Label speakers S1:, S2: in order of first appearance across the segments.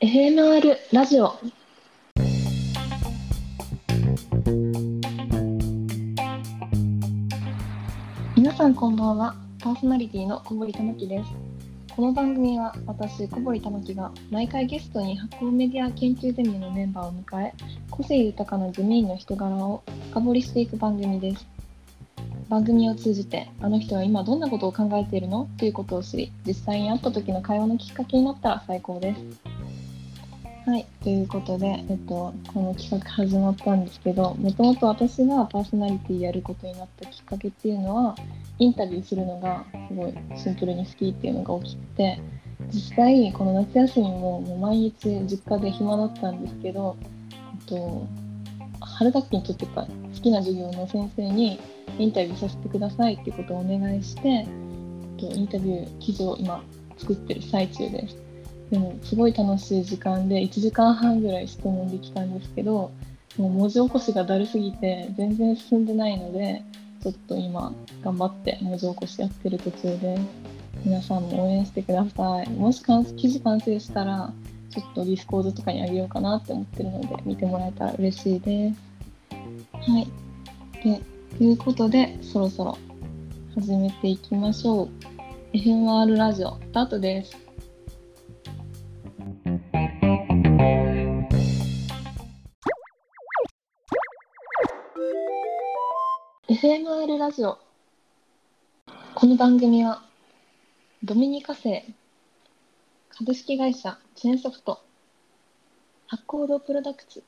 S1: FMR ラジオ。皆さんこんばんは。パーソナリティの小堀玉樹です。この番組は私小堀玉樹が毎回ゲストに発酵メディア研究ゼミのメンバーを迎え個性豊かなゼミ員の人柄を深掘りしていく番組です。番組を通じてあの人は今どんなことを考えているの？ということを知り実際に会った時の会話のきっかけになったら最高です。はい、ということで、えっと、この企画始まったんですけど、もともと私がパーソナリティやることになったきっかけっていうのは、インタビューするのがすごいシンプルに好きっていうのが大きくて、実際、この夏休みももう毎日実家で暇だったんですけど、えっと、春学期にとってた好きな授業の先生にインタビューさせてくださいっていうことをお願いして、えっと、インタビュー記事を今作ってる最中です。でもすごい楽しい時間で1時間半ぐらい質問できたんですけどもう文字起こしがだるすぎて全然進んでないのでちょっと今頑張って文字起こしやってる途中で皆さんも応援してください。もし記事完成したらちょっとディスコードとかにあげようかなって思ってるので見てもらえたら嬉しいです。はい。でということでそろそろ始めていきましょう。FMR ラジオスタートです。FMR ラジオ。この番組はドミニカ製株式会社チェーンソフト発酵堂プロダクツ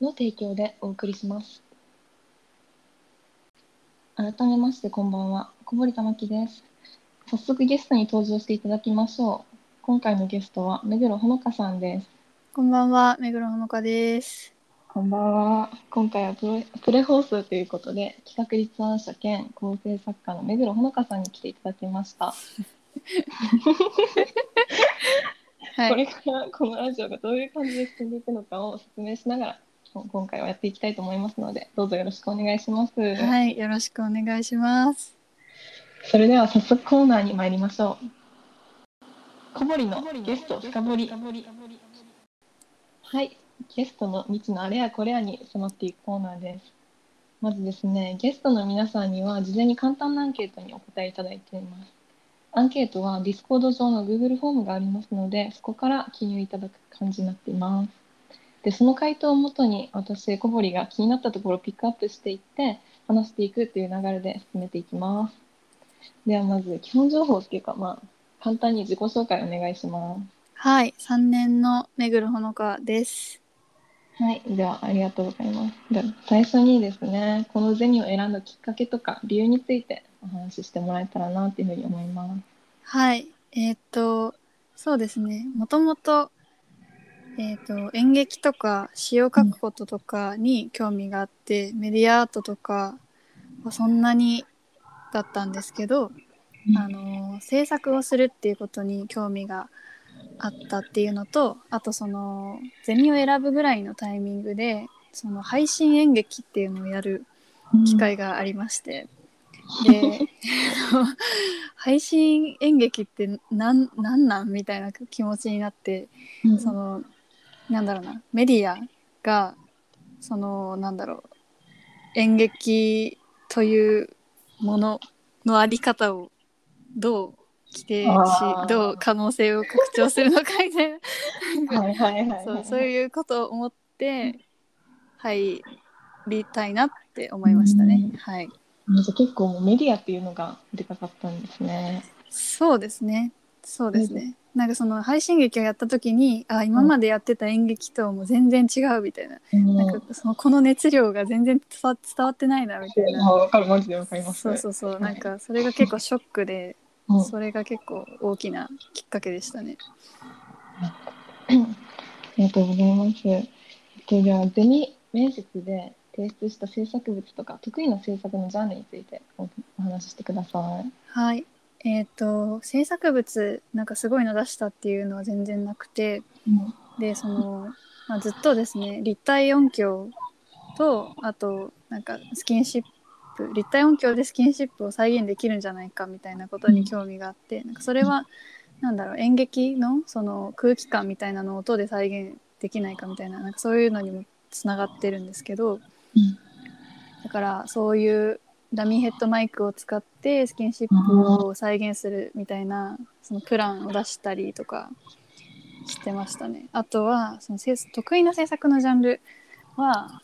S1: の提供でお送りします。改めましてこんばんは小堀玉樹です。早速ゲストに登場していただきましょう。今回のゲストは目黒ほのかさんです。
S2: こんばんは目黒ほのかです。
S1: こんばんは。今回はプレプレ放送ということで、企画立案者兼構成作家の目黒ほのかさんに来ていただきました。
S2: はい、
S1: これからこのラジオがどういう感じで進んでいくのかを説明しながら、今回はやっていきたいと思いますので、どうぞよろしくお願いします。
S2: はい、よろしくお願いします。
S1: それでは早速コーナーに参りましょう。小堀のゲスト深掘り。はい。ゲストの未知のあれやこれやに迫っていくコーナーです。まずですね、ゲストの皆さんには事前に簡単なアンケートにお答えいただいています。アンケートは Discord 上の Google フォームがありますので、そこから記入いただく感じになっています。で、その回答をもとに私、小堀が気になったところをピックアップしていって、話していくという流れで進めていきます。ではまず、基本情報っていうか、まあ、簡単に自己紹介お願いします。
S2: はい、3年の目黒ほのかです。
S1: はい、ではありがとうございます。では最初にですね、このゼミを選んだきっかけとか理由についてお話ししてもらえたらなっていうふうに思います。
S2: はい、えーっと、そうですね、もともと、えーっと、演劇とか詩を書くこととかに興味があって、メディアアートとかはそんなにだったんですけど、あの制作をするっていうことに興味があったっていうのとあとそのゼミを選ぶぐらいのタイミングでその配信演劇っていうのをやる機会がありまして、で 配信演劇ってなんなんなんみたいな気持ちになって、
S1: うん。
S2: そのなんだろうなメディアがそのなんだろう演劇というもののあり方をどう規定しどう可能性を拡張するのかみたいな
S1: はいはいはいはい。
S2: そうそういうことを思って入りたいなって思いましたね。
S1: うん
S2: はい、
S1: 結構メディアっていうのがでかかったんですね。
S2: そうですね。そうですね。なんかその配信劇をやった時にあ今までやってた演劇とはもう全然違うみたいな,、
S1: うん
S2: なんかそのこの熱量が全然伝わってないなみたいな。
S1: あわかるマジでわかります。
S2: そうそうなんかそれが結構ショックで、
S1: うん
S2: それが結構大きなきっかけでしたね。
S1: ありがとうございます。えっと、じゃあ、ゼミ面接で提出した制作物とか、得意な制作のジャンルについておお話ししてください。
S2: はい。えっ、と制作物なんかすごいの出したっていうのは全然なくて、でその、まあ、ずっとですね立体音響とあとなんかスキンシップ立体音響でスキンシップを再現できるんじゃないかみたいなことに興味があって、なんかそれはなんだろう演劇のその空気感みたいなのを音で再現できないかみたいななんかそういうのにもつながってるんですけど、だからそういうダミーヘッドマイクを使ってスキンシップを再現するみたいなそのプランを出したりとかしてましたね。あとはその得意な制作のジャンルは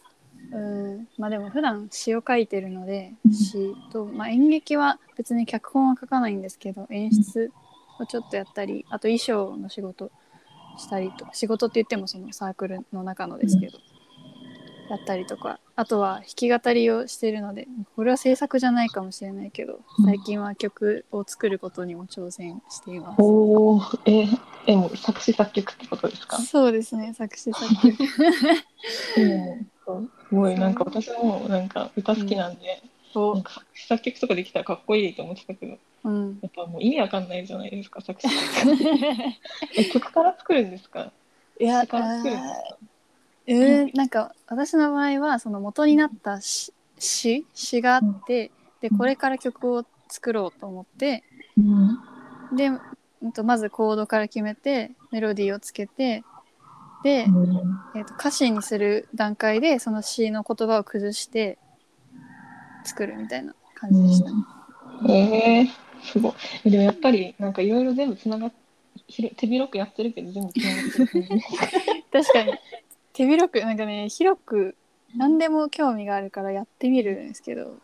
S2: うんまあでも普段詩を書いてるので詩と、まあ、演劇は別に脚本は書かないんですけど演出をちょっとやったりあと衣装の仕事したりと仕事って言ってもそのサークルの中のですけど、やったりとかあとは弾き語りをしてるのでこれは制作じゃないかもしれないけど最近は曲を作ることにも挑戦しています。
S1: おおええもう作詞作曲ってことですか？
S2: そうですね作詞作曲。
S1: すごいなんか私もなんか歌好きなんで、う。ん、なんか作曲とかできたらかっこいいと思ってたけど、うん、やっぱもう意味わかんないじゃないですか作詞。曲から作るんですか？
S2: いやから作るんですか？えー、なんか私の場合はその元になった詩詩があって、でこれから曲を作ろうと思って、うん、でまずコードから決めてメロディーをつけてで、えー、と歌詞にする段階でその詩の言葉を崩して作るみたいな感じでした、
S1: ね。えー、すごい。でもやっぱりなんかいろいろ全部つながっ手広くやってるけど全部つながってる。
S2: 確かに手広くなんかね広く何でも興味があるからやってみるんですけど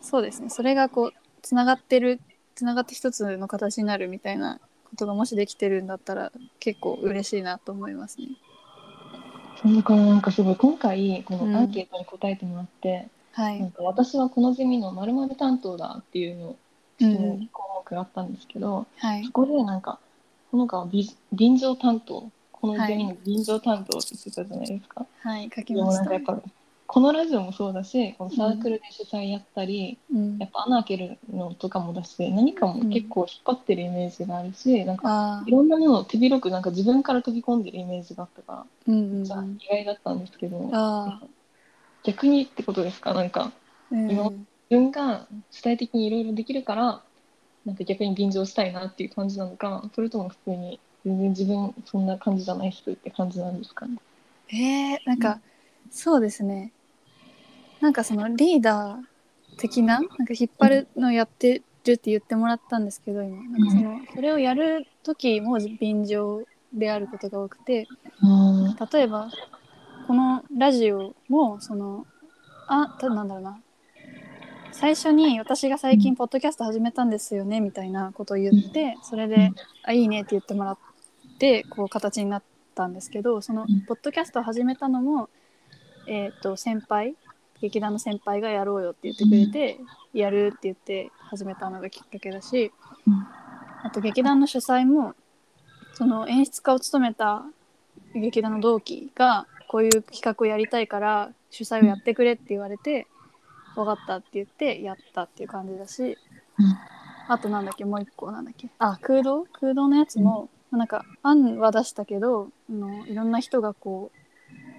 S2: そうですねそれがこうつながってるつながって一つの形になるみたいなことがもしできてるんだったら結構嬉しいなと思いますね。
S1: そんななんかすごい今回このアンケートに答えてもらって、うん、はい、なんか私はこのゼミのまる担当だっていうの質問項目があったんですけど、うんはい、そこでなんかこの子は臨場担当この全員臨場担当って言ってたじゃないですか。
S2: はい、書きました。やっぱ
S1: このラジオもそうだし、このサークルで主催やったり、うん、やっぱ穴開けるのとかもだし、何かも結構引っ張ってるイメージがあるし、うん、なんかいろんなものを手広くなんか自分から飛び込んでるイメージがあったから、うんうん、じゃあ意外だったんですけど、逆にってことですか？なんか、うん、今自分が主体的にいろいろできるからなんか逆に便乗したいなっていう感じなのかそれとも普通に全然自分そんな感じじゃない人って感じなんですかね？
S2: えー、なんか、うん、そうですね。なんかそのリーダー的ななんか引っ張るのやってるって言ってもらったんですけど今。なんかそのそれをやる時も便乗であることが多くて、例えばこのラジオもそのあなんだろうな。最初に私が最近ポッドキャスト始めたんですよねみたいなことを言ってそれで「あいいね」って言ってもらってこう形になったんですけどそのポッドキャストを始めたのも、えー、と先輩劇団の先輩がやろうよって言ってくれて、やるって言って始めたのがきっかけだし、あと劇団の主催もその演出家を務めた劇団の同期がこういう企画をやりたいから主催をやってくれって言われて、分かったって言ってやったっていう感じだし、あとなんだっけもう一個なんだっけ。あ空洞？空洞のやつも、なんか案は出したけどあのいろんな人がこ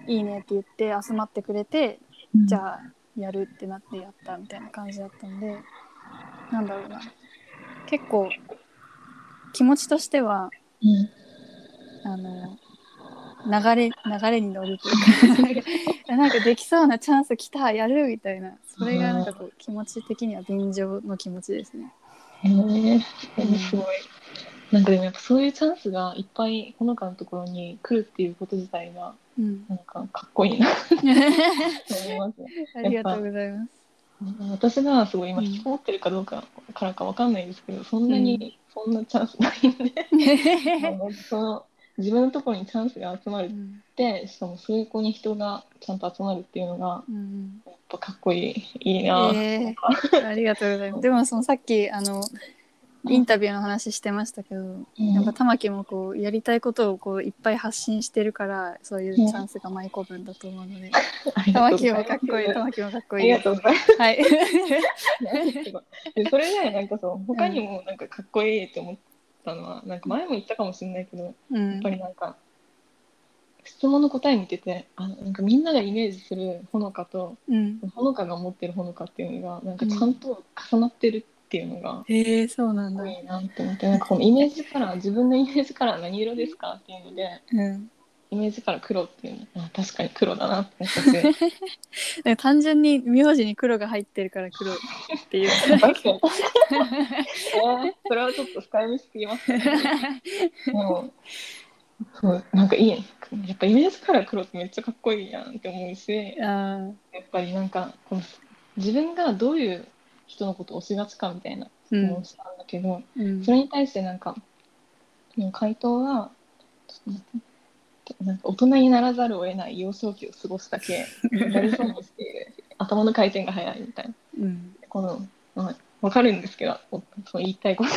S2: ういいねって言って集まってくれて、うん、じゃあやるってなってやったみたいな感じだったんでなんだろうな結構気持ちとしては、うん、あの流れ流れに乗るというか なんかできそうなチャンス来たやるみたいなそれがなんかこう気持ち的には便乗の気持ちですね。
S1: へえすごい。なんかでもやっぱそういうチャンスがいっぱいほのかのところに来るっていうこと自体が、なんかかっこいいな。と 思い
S2: ます、ありがとうございます。
S1: 私がすごい今引きこもってるかどうかからかわかんないですけど、そんなにそんなチャンスないんで、その自分のところにチャンスが集まるって、しかもそういう子に人がちゃんと集まるっていうのが、やっぱかっこいいいいな、え
S2: ー、ありがとうございます。でもそのさっきあのインタビューの話してましたけど、うん、なんか玉木もこうやりたいことをこういっぱい発信してるからそういうチャンスが舞い込むんだと思うので、玉木もかっこいい玉木もかっこいい。
S1: ありがとうございます。はい。でそれでなんかそう他にもなんかかっこいいって思ったのは、なんか前も言ったかもしれないけど、うん、やっぱりなんか質問の答え見ててあなんかみんながイメージするほのかと、うん、ほのかが持ってるほのかっていうのがなんかちゃんと重なってるっていうのが
S2: へえそうなんだ。
S1: すごいなって思ってなんかこのイメージカラー自分のイメージカラー何色ですかっていうので
S2: うん。
S1: イメージカラー黒っていうのあ確かに黒だなって思って。
S2: 単純に名字に黒が入ってるから黒っていう。
S1: それはちょっと深読みすぎますね。でもそうなんかいいねやっぱイメージカラー黒ってめっちゃかっこいいやんって思うし
S2: あー
S1: やっぱりなんかこの自分がどういう人のことを推しがちかみたいな
S2: うん。
S1: 質問をしたんだけど、
S2: うん。
S1: それに対してなんか回答はなんか大人にならざるを得ない幼少期を過ごすだけやりそうにしている。頭の回転が速いみたいな。
S2: うん。
S1: この、まあ、分かるんですけどおその言いたいこと。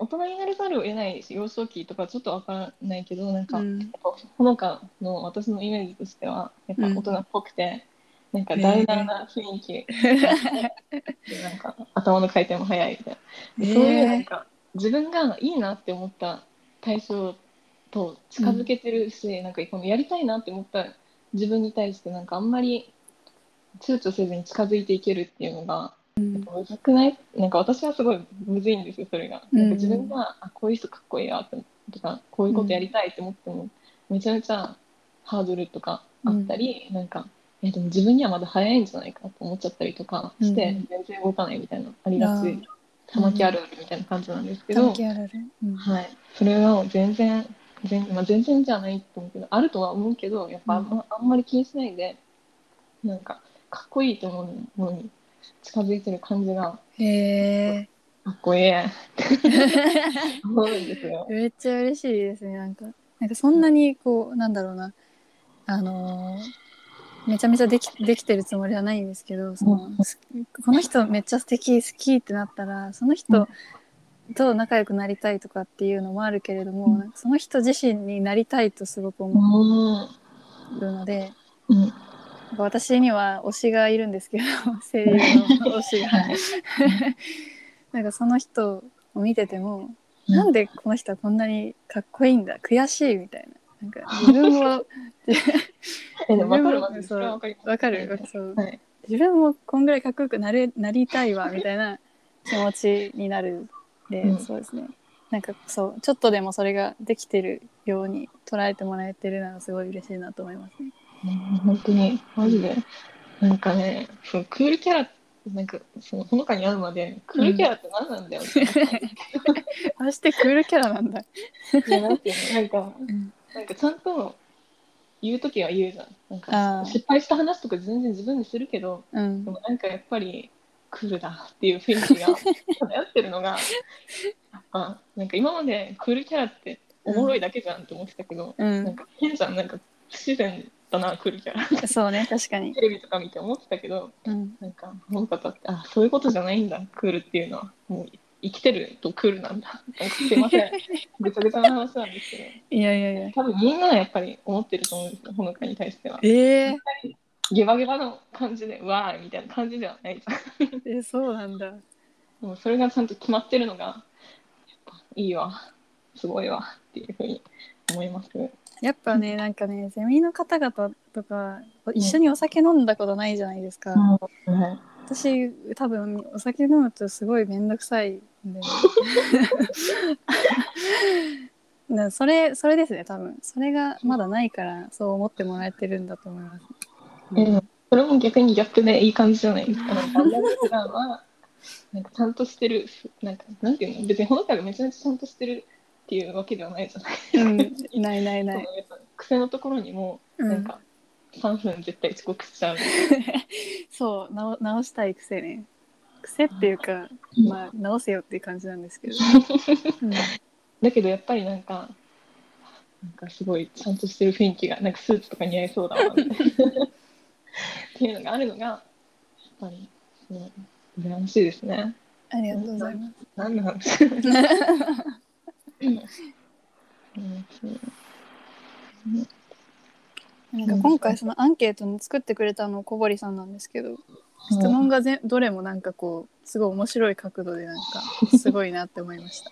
S1: 大人にならざるを得ない幼少期とかちょっと分からないけどなんか、
S2: うん。
S1: ほのかの私のイメージとしてはやっぱ大人っぽくて、なんか大々な雰囲気、でなんか頭の回転も速いみたいな、でそういうなんか自分がいいなって思った対象と近づけてるし、なんかこのやりたいなって思った自分に対してなんかあんまり躊躇せずに近づいていけるっていうのが
S2: うん。
S1: むずくない？なんか私はすごいむずいんですよそれが。
S2: うん。
S1: なんか自分があこういう人かっこいいなってとかこういうことやりたいって思っても、めちゃめちゃハードルとかあったり、なんかえでも自分にはまだ早いんじゃないかと思っちゃったりとかして、
S2: うん
S1: 全然動かないみたいなありがち。玉木あるあるみたいな感じなんですけど、
S2: うん。
S1: はい、それは全然全,、まあ、全然じゃないと思うけどあるとは思うけどやっぱあんま,、あんまり気にしないでなんかかっこいいと思うものに近づいてる感じが
S2: へえ
S1: かっこいい思うんですよ。
S2: めっちゃ嬉しいですねなんか。なんかそんなにこうなんだろうな。あのーめちゃめちゃできできてるつもりはないんですけどその、この人めっちゃ素敵好きってなったらその人と仲良くなりたいとかっていうのもあるけれども、
S1: うん。
S2: なんかその人自身になりたいとすごく
S1: う
S2: 思
S1: ん。
S2: うので、
S1: うん。
S2: 私には推しがいるんですけど声優の推しが。なんかその人を見てても、
S1: うん。
S2: なんでこの人はこんなにかっこいいんだ悔しいみたいななんか 自分を
S1: えでも分かるかります。
S2: わかる。そう。
S1: はい。
S2: 自分もこんぐらいかっこよくなれなりたいわみたいな気持ちになるで、
S1: うん。
S2: そうですね。なんかそうちょっとでもそれができてるように捉えてもらえてるならすごい嬉しいなと思いますね。
S1: うん本当に。マジで。なんかねそのクールキャラなんかそのほのかに会うまでクールキャラって何なんだよって。思った
S2: あしてクールキャラなんだ。
S1: いやなんていうの？なんか
S2: うん
S1: なんかちゃんと言うときは言うじゃん。なんか失敗した話とか全然自分でするけど、
S2: うん
S1: でもなんかやっぱりクールだっていう雰囲気が 漂ってるのが、やっぱなんか今までクールキャラっておもろいだけじゃんって思ってたけど、
S2: うん、
S1: なんか変じゃん、なんか不自然だな、クールキャラ。
S2: そうね確かに
S1: テ。レビとか見て思ってたけど、
S2: うん、
S1: なんか、この方って、あ、そういうことじゃないんだ、クールっていうのは。もう生きてるとクールなんだ。なんかすいません。ぐちゃぐちゃな話なんですけ
S2: いやいやいや
S1: ど、多分みんなはやっぱり思ってると思うんですよ、ほのかに対しては。
S2: えー、
S1: ゲバゲバの感じで、わーいみたいな感じではないじゃん。
S2: えそうなんだ。
S1: でもそれがちゃんと決まってるのが、いいわ、すごいわっていうふうに思います。
S2: やっぱねなんかねゼミの方々とか一緒にお酒飲んだことないじゃないですか。
S1: はい
S2: 私多分お酒飲むとすごい面倒くさいんで、なそれそれですね多分それがまだないからそう思ってもらえてるんだと思います。
S1: えーそれも逆にギャップでいい感じじゃない？ですか。なんか普段は、なんかちゃんとしてる、なんか、なんていうの？別にほのかがめちゃめちゃちゃんとしてるっていうわけではないじゃない？
S2: うん、ないないない。
S1: 癖のところにも、
S2: うん
S1: なんか、3分絶対遅刻しちゃう。
S2: そう直直したい癖ね。癖っていうか、まあ直せよっていう感じなんですけど。うん
S1: だけどやっぱりなんか、なんかすごいちゃんとしてる雰囲気が、なんかスーツとか似合いそうだわ。っていうのがあるのが、やっぱり、うん羨ましいですね。
S2: ありがとうございます。
S1: 何の話うん
S2: なんか今回そのアンケートに作ってくれたの小堀さんなんですけど、質問がぜどれもなんかこうすごい面白い角度でなんか すごいなって思いました。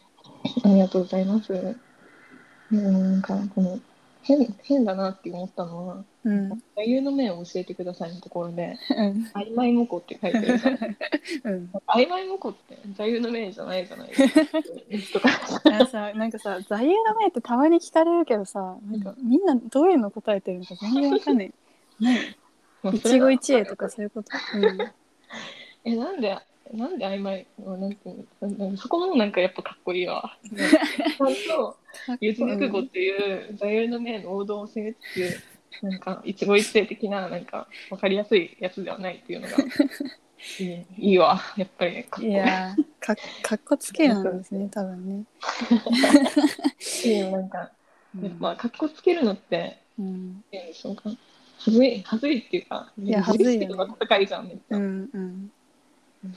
S1: ありがとうございます。うん、なんかこの変変だなって思ったのは、
S2: うん
S1: 座右の銘を教えてくださいのところで
S2: うん「
S1: 曖昧もこ」って書いてるから
S2: うん
S1: 曖昧もこって座右の銘じゃないじゃないですか とか
S2: なんかさ座右の銘ってたまに聞かれるけどさなんかみんなどういうの答えてるのか全然わかんない。一期一会とかそういうこと？うん
S1: えなんでなんで曖昧？なんていうそこもなんかやっぱかっこいいわ。ちゃんと四字熟語っていう座右の銘の王道を攻めつつなんか一期一会的ななんかわかりやすいやつではないっていうのがいいいいわやっぱりかっこいい。
S2: いやーかかっこつけなんですね多分ね。
S1: なんかやっぱかっこつけるのって
S2: うん
S1: いいんでしょうか？はずいはずいっていうか
S2: いやはずいよね
S1: 高いじゃんめっちゃ。
S2: うんうん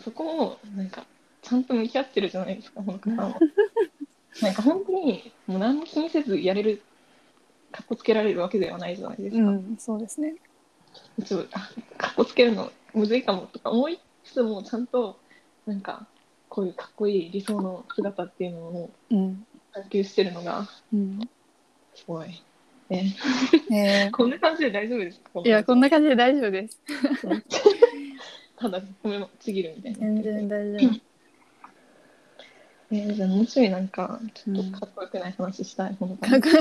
S1: そこをなんかちゃんと向き合ってるじゃないですか、ほのかさんは。なんか本当にもう何も気にせずやれる、かっこつけられるわけではないじゃないですか。
S2: うんそうですね。
S1: ちょっとあかっこつけるのむずいかもとか思いつつもちゃんとなんかこういうかっこいい理想の姿っていうのを
S2: うん
S1: 探求してるのが
S2: うん。
S1: すごい。え
S2: え
S1: こんな感じで大丈夫ですか？
S2: ー、いやこんな感じで大丈夫です。
S1: ただ褒めちぎるみたいな。
S2: 全然大丈夫。
S1: えーじゃあもうちょいなんかちょっとかっこよくない話したい、ほのか
S2: かっこいい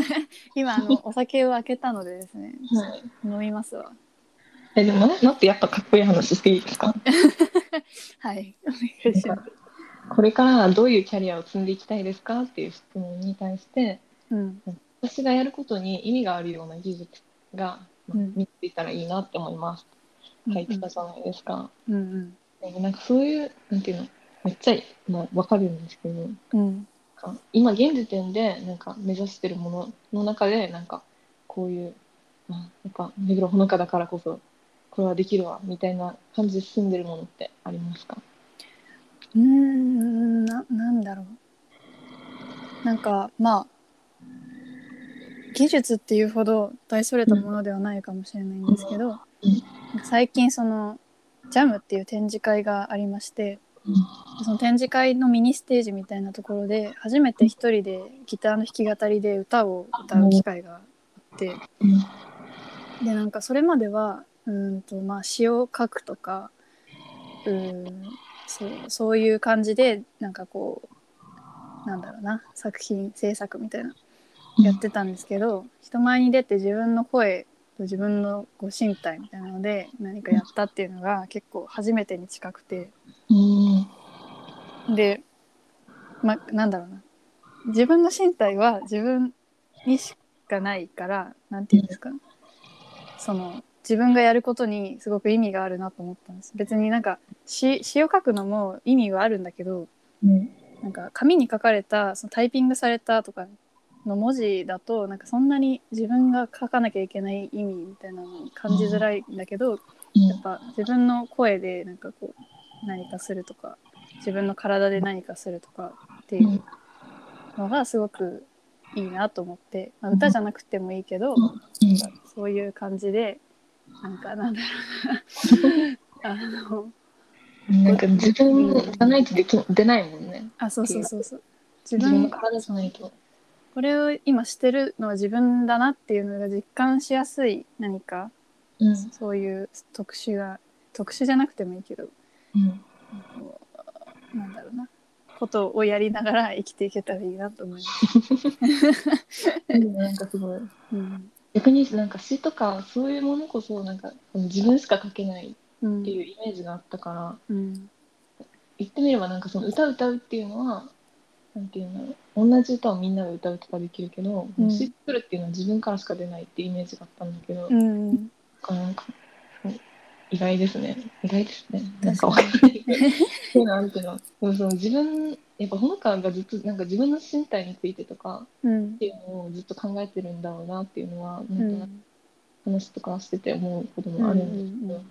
S2: 今あのお酒を開けたのでですね
S1: はい
S2: 飲みますわ。
S1: えでも待ってやっぱかっこいい話していいですか？
S2: はいお願いします。
S1: これからどういうキャリアを積んでいきたいですか？っていう質問に対して
S2: うん
S1: 私がやることに意味があるような技術が、見ついたらいいなって思います。書いてたじゃないですか、
S2: うんうん。
S1: でもなんかそういうなんていうのめっちゃ、まあ、分かるんですけど
S2: うん
S1: か今現時点でなんか目指してるものの中でなんかこういう、まあ、なんか目黒ほのかだからこそこれはできるわみたいな感じで進んでるものってありますか？
S2: うーんななんだろう。なんかまあ技術っていうほど大それたものではないかもしれないんですけど、最近そのジャムっていう展示会がありましてその展示会のミニステージみたいなところで初めて一人でギターの弾き語りで歌を歌う機会があってでなんかそれまではうんとまあ詩を書くとかうんそうそういう感じでなんかこうなんだろうな作品制作みたいなやってたんですけど人前に出て自分の声と自分のこう身体みたいなので何かやったっていうのが結構初めてに近くて。
S1: うん。
S2: でまなんだろうな。自分の身体は自分にしかないからなんていうんですか。その自分がやることにすごく意味があるなと思ったんです。別になんか詩詩を書くのも意味はあるんだけど
S1: うん。
S2: なんか紙に書かれたそのタイピングされたとかの文字だとなんかそんなに自分が書かなきゃいけない意味みたいなのを感じづらいんだけどやっぱ自分の声でなんかこう何かするとか自分の体で何かするとかっていうのがすごくいいなと思って、まあ、歌じゃなくてもいいけどそういう感じでなんかなんだろうな。あの
S1: なんか自分じゃないとでき出ないもんね。
S2: あそうそうそうそう。自
S1: 自分の
S2: 分
S1: 体じゃないと。
S2: これを今してるのは自分だなっていうのが実感しやすい何か。
S1: うん。
S2: そういう特殊が特殊じゃなくてもいいけど。
S1: うん。
S2: なんだろうな。ことをやりながら生きていけたらいいなと思います。
S1: なんかすごい。
S2: うん。
S1: 逆になんか詩とかそういうものこそなんか自分しか書けない
S2: うん
S1: っていうイメージがあったから
S2: うん。
S1: 言ってみればなんかその歌歌うっていうのはなんていうんだろう。同じ歌をみんなで歌うとかできるけど、
S2: うん。
S1: 詩作るっていうのは自分からしか出ないっていうイメージがあったんだけど、
S2: うん。
S1: なんか意外ですね。意外ですね。なん
S2: 確かに
S1: かわかんない。ういうのあるけどでもその自分やっぱほのかがずっとなんか自分の身体についてとか
S2: うん。
S1: っていうのをずっと考えてるんだろうなっていうのは
S2: う
S1: なんか
S2: ん。
S1: 話とかしてて思うこともあるんですけど、
S2: うん。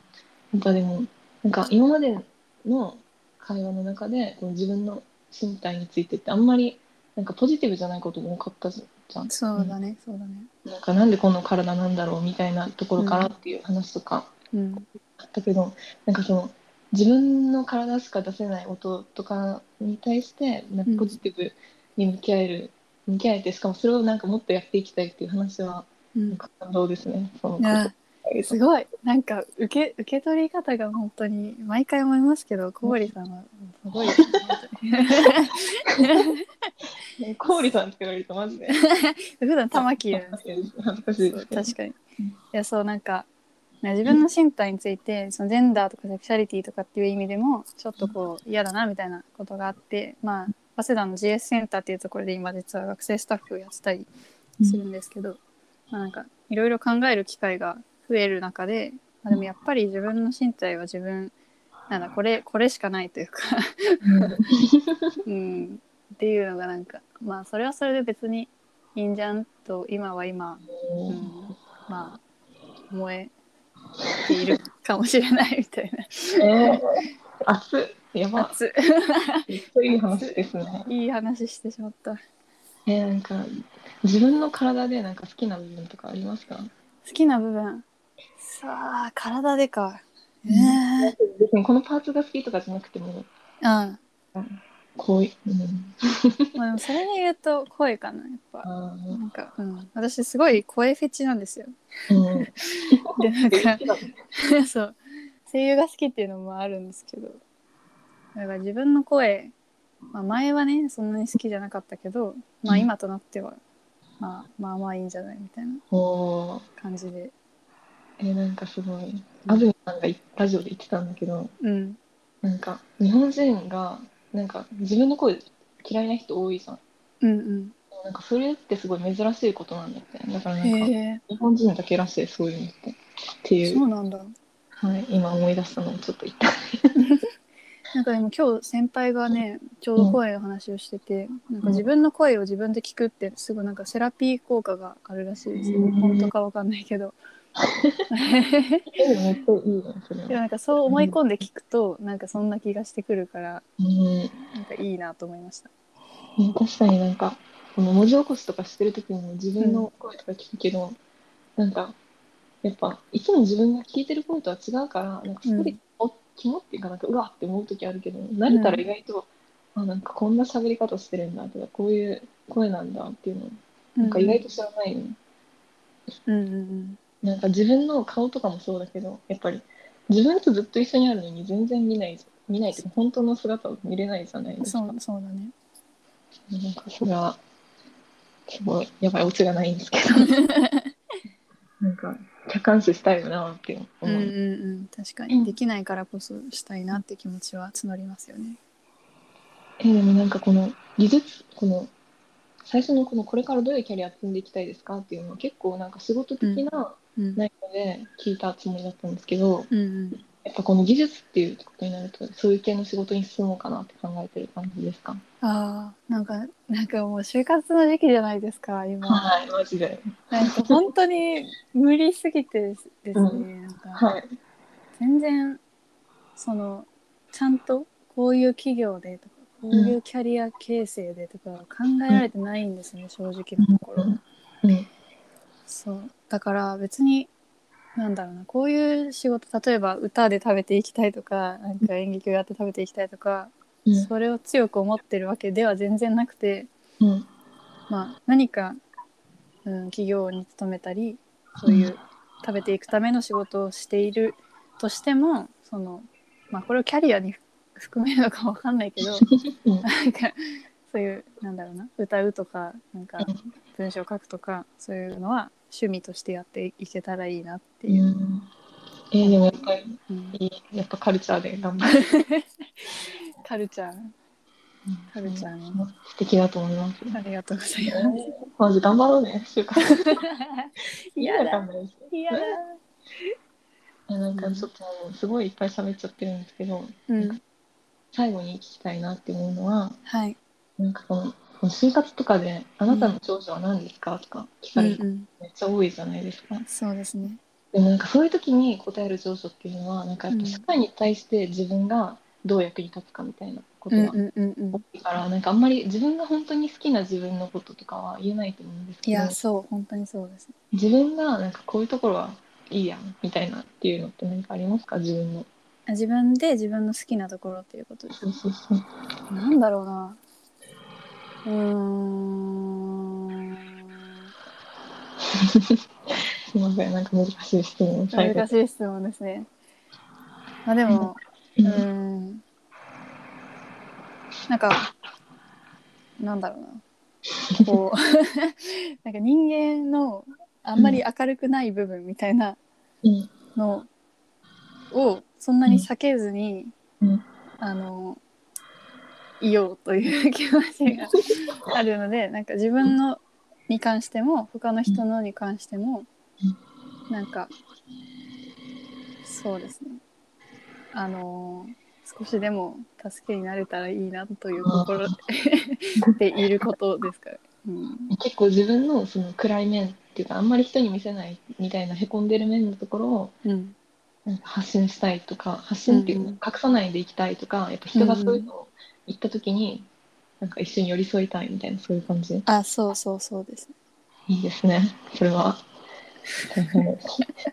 S1: なんかでもなんか今までの会話の中でこの自分の身体についてってあんまりなんかポジティブじゃないことも多かったじゃん。
S2: そうだねそうだね。
S1: なんかなんでこの体なんだろうみたいなところからっていう話とか
S2: うん。
S1: あったけど、なんかその自分の体しか出せない音とかに対してなんかポジティブに向き合える、向き合えてしかもそれをなんかもっとやっていきたいっていう話は感動ですね。その
S2: すごいなんか受け受け取り方が本当に毎回思いますけど小堀さんはすごいですね
S1: ねコーリさんって言われるとマジで。
S2: 普段玉木なんですけど
S1: 恥ずかしいですけど。
S2: 確かに。い
S1: うん
S2: やそうなんかね自分の身体についてそのジェンダーとかセクシャリティとかっていう意味でもちょっとこう嫌だなみたいなことがあってまあ早稲田の GS センターっていうところで今実は学生スタッフをやってたりするんですけど、まあなんかいろいろ考える機会が増える中で、まあ、でもやっぱり自分の身体は自分なんだ。これこれしかないというか。うん、っていうのがなんかまあそれはそれで別にいいんじゃんと今は今、うん、まあ思えているかもしれないみたいな。
S1: えー、熱っ。やば。
S2: 熱い
S1: い話ですね。
S2: いい話してしまった。
S1: えー、なんか自分の体でなんか好きな部分とかありますか？
S2: 好きな部分さあ体でかえ
S1: うん。
S2: え。
S1: 別にこのパーツが好きとかじゃなくても、
S2: うん。
S1: こういう、うん、
S2: まあでもそれで言うと声かなやっぱ。なんか、うん、私すごい声フェチなんですよ。
S1: うん。
S2: でなんか そう。声優が好きっていうのもあるんですけど。だから自分の声、まあ、前はねそんなに好きじゃなかったけど、まあ、
S1: うん。
S2: 今となっては、まあ、まあまあいいんじゃないみたいな
S1: おー。
S2: 感じで
S1: えーなんかすごい安住さんがラジオで言ってたんだけど
S2: うん。
S1: なんか日本人がなんか自分の声嫌いな人多いじゃん。
S2: うん
S1: なんかそれってすごい珍しいことなんだって。だから
S2: う
S1: なんんか日本人だけらしいそういうのって。っていう。
S2: そうなんだ。
S1: はい、今思い出したのをちょっと言った
S2: なんかでも今日先輩がねちょうど声の話をしてて、なんか自分の声を自分で聞くってすごいなんかセラピー効果があるらしいです。よ、
S1: うん。
S2: 本当かわかんないけど。
S1: えでもめっちゃいいねそれは、
S2: でもなんかそう思い込んで聞くとなんかそんな気がしてくるから
S1: うん。
S2: なんかいいなと思いました
S1: ね確かになんかこの文字起こしとかしてる時にも自分の声とか聞くけど、なんかやっぱいつも自分が聞いてる声とは違うからなんかそこで、
S2: うん
S1: おキモっていうかなんかうわって思う時あるけど慣れたら意外と、あなんかこんな喋り方してるんだとかこういう声なんだっていうのなんか意外と知らないよね、
S2: うんうんうん
S1: なんか自分の顔とかもそうだけどやっぱり自分とずっと一緒にあるのに全然見ない見ないって本当の姿を見れないじゃないですか。
S2: そうそうだね。
S1: なんかそれはすごいやばいオチがないんですけど。なんか客観視したいよなって思う、
S2: うんうんうん確かに。できないからこそしたいなって気持ちは募りますよね。
S1: えでもなんかこの技術この最初のこのこれからどういうキャリア積んでいきたいですかっていうのは結構なんか仕事的な
S2: うん。
S1: 内容で聞いたつもりだったんですけど、
S2: うんうん。
S1: やっぱこの技術っていうことになるとそういう系の仕事に進もうかなって考えてる感じですか？
S2: あーなんかなんかもう就活の時期じゃないですか今。
S1: はいマジで。
S2: なんか本当に無理すぎてですね、
S1: う
S2: なんか。
S1: はい。
S2: 全然そのちゃんとこういう企業でとかこういうキャリア形成でとか考えられてないんですね、正直なところ、
S1: うん。
S2: そうだから別になんだろうなこういう仕事例えば歌で食べていきたいとかなんか演劇をやって食べていきたいとか、
S1: うん。
S2: それを強く思ってるわけでは全然なくて
S1: うん。
S2: まあ何か、うん、企業に勤めたりそういう食べていくための仕事をしているとしてもその、まあ、これをキャリアに含めるのかわかんないけど
S1: うん。
S2: なんかそういうなんだろうな歌うとかなんか文章書くとかそういうのは趣味としてやっていけたらいいなっていう。
S1: うん。えーでもやっぱり
S2: うん。
S1: いいやっぱカルチャーで頑張る。
S2: カルチャー。カルチャーね。
S1: 素敵だと思います。
S2: ありがとうございます。
S1: マジ 頑張ろうね就活
S2: 嫌だ。嫌だ。
S1: えなんかちょっとすごいいっぱい喋っちゃってるんですけど
S2: うん。
S1: 最後に聞きたいなって思うのは
S2: はい。
S1: なんかこの就活とかで「あなたの長所は何ですか?」とか聞かれるめっちゃ多いじゃないですか、
S2: そうですね。
S1: でもなんかそういう時に答える長所っていうのはなんかやっぱ社会に対して自分がどう役に立つかみたいなことが
S2: うんうんうんうん。
S1: 多いから、なんかあんまり自分が本当に好きな自分のこととかは言えないと思うんですけど
S2: いや、そう、本当にそうです。
S1: 自分がなんかこういうところはいいやんみたいなっていうのって何かありますか？自分の
S2: あ自分で自分の好きなところっていうことです。
S1: そうそうそう
S2: なんだろうな。うーん。
S1: すみません、なんか難しい質問
S2: 難しい質問ですね。まあでも、
S1: う
S2: うん。ん、なんか、なんだろうな。こう、なんか人間のあんまり明るくない部分みたいな
S1: うん。
S2: のをそんなに避けずに、
S1: うん。
S2: あの、いようという気持ちが あるので、なんか自分のに関しても、他の人のに関しても、なんか、そうですね。あの少しでも助けになれたらいいなという心で いることですから、うん、
S1: 結構自分のその暗い面っていうかあんまり人に見せないみたいなへこんでる面のところを
S2: うん、
S1: 発信したいとか発信っていうの
S2: うん
S1: 隠さないでいきたいとかやっぱ人がそういうのを言った時になんか一緒に寄り添いたいみたいなそういう感じ。
S2: あそうそうそうです。
S1: いいですね。それは。やっ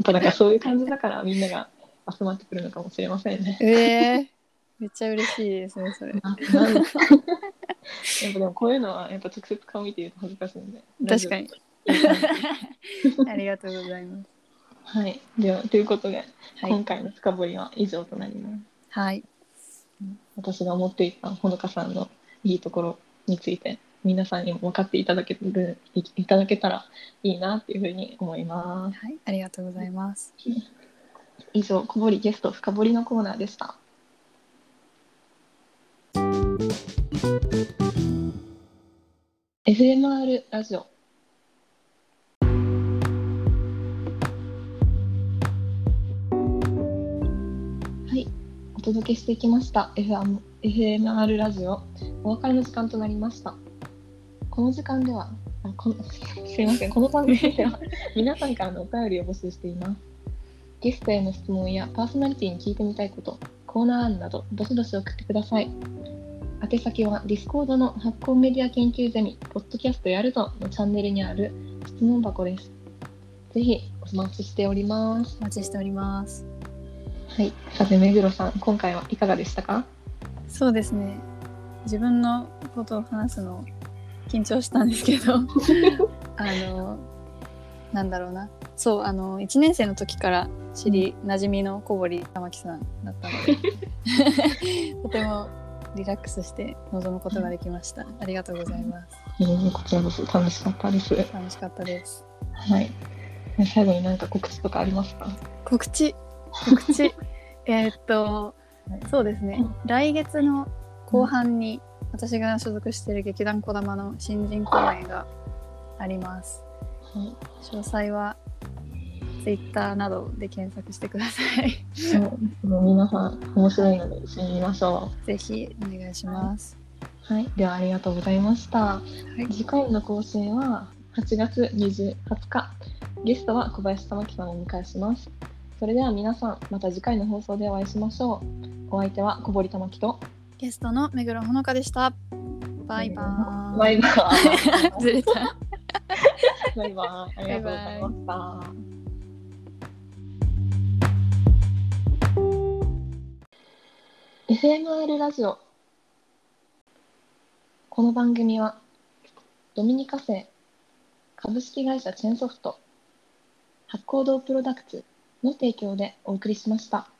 S1: ぱなんかそういう感じだからみんなが集まってくるのかもしれませんね。
S2: ええめっちゃ嬉しいですねそれ。
S1: やっぱでもこういうのはやっぱ直接顔見て言うと恥ずかしいんで。
S2: 確かに。ありがとうございます。
S1: はい。ではということで、
S2: はい、
S1: 今回の深掘りは以上となります。
S2: はい、
S1: 私が思っていたほのかさんのいいところについて皆さんにも分かっていただけるいいただけたらいいなっていうふうに思います。
S2: はい、ありがとうございます
S1: 以上、小堀ゲスト深掘りのコーナーでした。FMR ラジオ届けしてきました。FM FMR ラジオ。お別れの時間となりました。この時間ではあこの すいません。この番組では 皆さんからのお便りを募集しています。ゲストへの質問やパーソナリティに聞いてみたいことコーナー案などどしどし送ってください。宛先は Discord の発酵メディア研究ゼミポッドキャストやるとのチャンネルにある質問箱です。ぜひお待ちしております。
S2: お待ちしております
S1: はい、さて目黒さん、今回はいかがでしたか？
S2: そうですね。自分のことを話すの緊張したんですけど。あのなんだろうな。そうあの1年生の時から知り馴染みの小堀玉木さんだったので。とてもリラックスして臨むことができました。ありがとうございます。
S1: えーこちらこそ楽しかったです。
S2: 楽しかったです。
S1: はい。最後に何か告知とかありますか？
S2: 告知告知 えーっと
S1: はい
S2: そうですね来月の後半に私が所属している劇団こだまの新人公演があります
S1: はい。
S2: 詳細はツイッターなどで検索してください
S1: そうもう皆さん面白いので一緒に見ましょ
S2: ぜひお願いします
S1: う。はい。ではありがとうございました。
S2: はい
S1: 次回の更新は8月20 20日。ゲストは小林玉樹さんをお迎えします。それでは皆さんまた次回の放送でお会いしましょう。お相手は小堀玉樹と
S2: ゲストの目黒ほのかでしたバイバーイ
S1: バイバイ。
S2: ずれた
S1: バイバイ。ありがとうございました。FMR ラジオこの番組はドミニカ製株式会社チェンソフト発行堂プロダクツの提供でお送りしました。